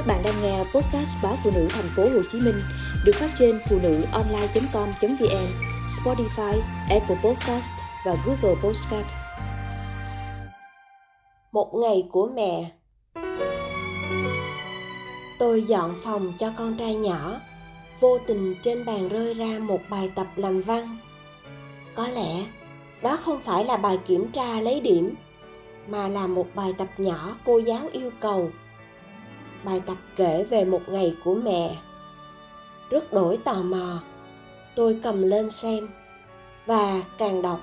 Các bạn đang nghe podcast báo phụ nữ thành phố Hồ Chí Minh được phát trên phụ nữ online.com.vn, Spotify, Apple Podcast và Google Podcast. Một ngày của mẹ Tôi dọn phòng cho con trai nhỏ, vô tình trên bàn rơi ra một bài tập làm văn. Có lẽ đó không phải là bài kiểm tra lấy điểm, mà là một bài tập nhỏ cô giáo yêu cầu bài tập kể về một ngày của mẹ. Rất đổi tò mò, tôi cầm lên xem. Và càng đọc,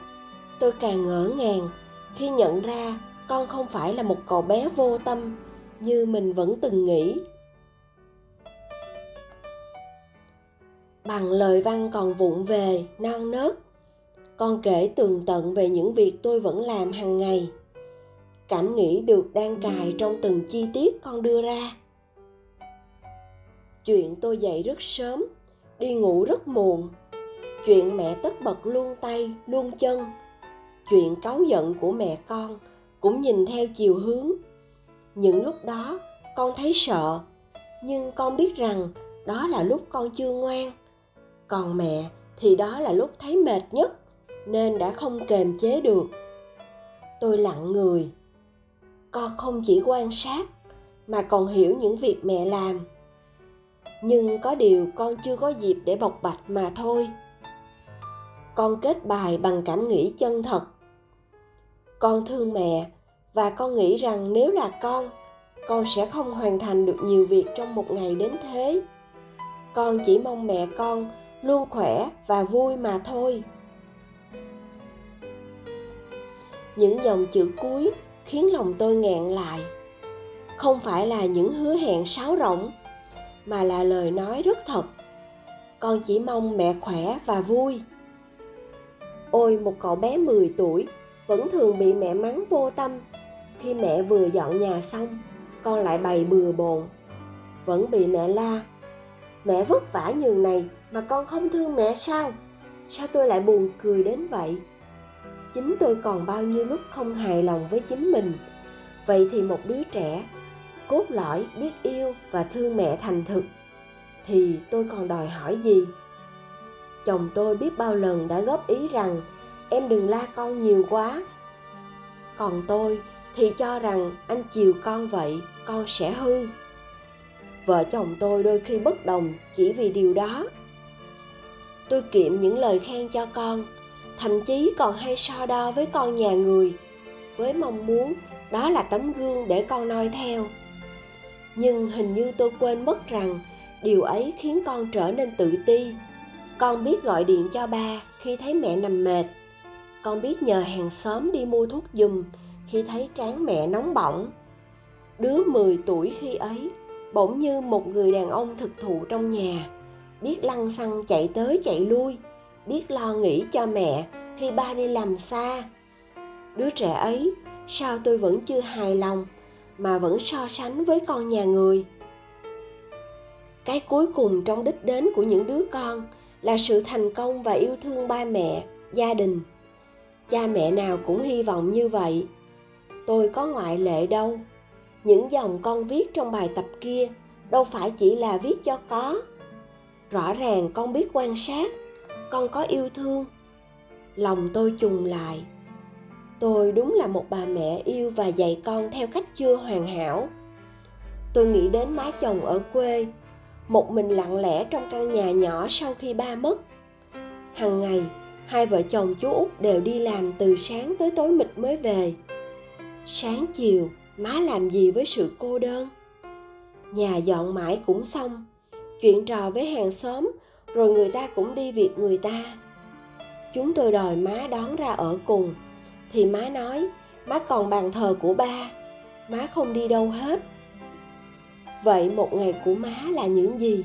tôi càng ngỡ ngàng khi nhận ra con không phải là một cậu bé vô tâm như mình vẫn từng nghĩ. Bằng lời văn còn vụng về, non nớt, con kể tường tận về những việc tôi vẫn làm hàng ngày. Cảm nghĩ được đan cài trong từng chi tiết con đưa ra chuyện tôi dậy rất sớm, đi ngủ rất muộn. Chuyện mẹ tất bật luôn tay, luôn chân. Chuyện cáu giận của mẹ con cũng nhìn theo chiều hướng. Những lúc đó, con thấy sợ, nhưng con biết rằng đó là lúc con chưa ngoan. Còn mẹ thì đó là lúc thấy mệt nhất, nên đã không kềm chế được. Tôi lặng người. Con không chỉ quan sát, mà còn hiểu những việc mẹ làm nhưng có điều con chưa có dịp để bộc bạch mà thôi. Con kết bài bằng cảm nghĩ chân thật. Con thương mẹ và con nghĩ rằng nếu là con con sẽ không hoàn thành được nhiều việc trong một ngày đến thế. Con chỉ mong mẹ con luôn khỏe và vui mà thôi. Những dòng chữ cuối khiến lòng tôi nghẹn lại. Không phải là những hứa hẹn sáo rỗng mà là lời nói rất thật. Con chỉ mong mẹ khỏe và vui. Ôi, một cậu bé 10 tuổi vẫn thường bị mẹ mắng vô tâm. Khi mẹ vừa dọn nhà xong, con lại bày bừa bồn vẫn bị mẹ la, mẹ vất vả nhường này mà con không thương mẹ sao? Sao tôi lại buồn cười đến vậy? Chính tôi còn bao nhiêu lúc không hài lòng với chính mình. Vậy thì một đứa trẻ cốt lõi, biết yêu và thương mẹ thành thực, thì tôi còn đòi hỏi gì? Chồng tôi biết bao lần đã góp ý rằng, em đừng la con nhiều quá. Còn tôi thì cho rằng, anh chiều con vậy, con sẽ hư. Vợ chồng tôi đôi khi bất đồng chỉ vì điều đó. Tôi kiệm những lời khen cho con, thậm chí còn hay so đo với con nhà người, với mong muốn đó là tấm gương để con noi theo nhưng hình như tôi quên mất rằng điều ấy khiến con trở nên tự ti. Con biết gọi điện cho ba khi thấy mẹ nằm mệt. Con biết nhờ hàng xóm đi mua thuốc giùm khi thấy trán mẹ nóng bỏng. Đứa 10 tuổi khi ấy bỗng như một người đàn ông thực thụ trong nhà, biết lăn xăng chạy tới chạy lui, biết lo nghĩ cho mẹ khi ba đi làm xa. Đứa trẻ ấy, sao tôi vẫn chưa hài lòng mà vẫn so sánh với con nhà người. Cái cuối cùng trong đích đến của những đứa con là sự thành công và yêu thương ba mẹ, gia đình. Cha mẹ nào cũng hy vọng như vậy. Tôi có ngoại lệ đâu. Những dòng con viết trong bài tập kia đâu phải chỉ là viết cho có. Rõ ràng con biết quan sát, con có yêu thương. Lòng tôi trùng lại tôi đúng là một bà mẹ yêu và dạy con theo cách chưa hoàn hảo. Tôi nghĩ đến má chồng ở quê, một mình lặng lẽ trong căn nhà nhỏ sau khi ba mất. Hằng ngày, hai vợ chồng chú út đều đi làm từ sáng tới tối mịt mới về. Sáng chiều, má làm gì với sự cô đơn? Nhà dọn mãi cũng xong, chuyện trò với hàng xóm, rồi người ta cũng đi việc người ta. Chúng tôi đòi má đón ra ở cùng thì má nói, má còn bàn thờ của ba, má không đi đâu hết. Vậy một ngày của má là những gì?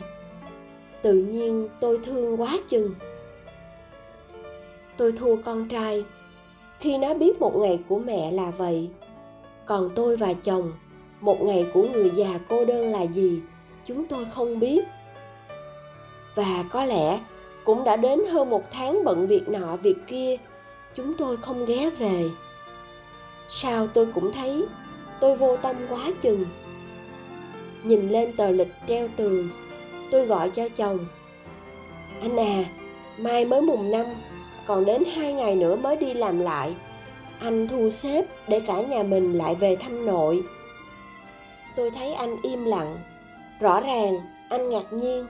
Tự nhiên tôi thương quá chừng. Tôi thua con trai. Khi nó biết một ngày của mẹ là vậy, còn tôi và chồng, một ngày của người già cô đơn là gì, chúng tôi không biết. Và có lẽ cũng đã đến hơn một tháng bận việc nọ việc kia chúng tôi không ghé về. Sao tôi cũng thấy tôi vô tâm quá chừng. Nhìn lên tờ lịch treo tường, tôi gọi cho chồng. Anh à mai mới mùng năm, còn đến hai ngày nữa mới đi làm lại. Anh thu xếp để cả nhà mình lại về thăm nội. Tôi thấy anh im lặng. Rõ ràng, anh ngạc nhiên.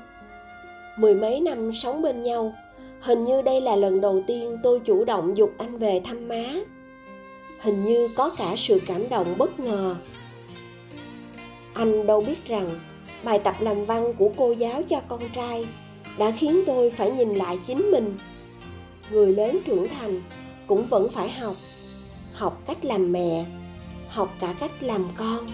Mười mấy năm sống bên nhau hình như đây là lần đầu tiên tôi chủ động dục anh về thăm má. Hình như có cả sự cảm động bất ngờ. Anh đâu biết rằng bài tập làm văn của cô giáo cho con trai đã khiến tôi phải nhìn lại chính mình. Người lớn trưởng thành cũng vẫn phải học học cách làm mẹ, học cả cách làm con.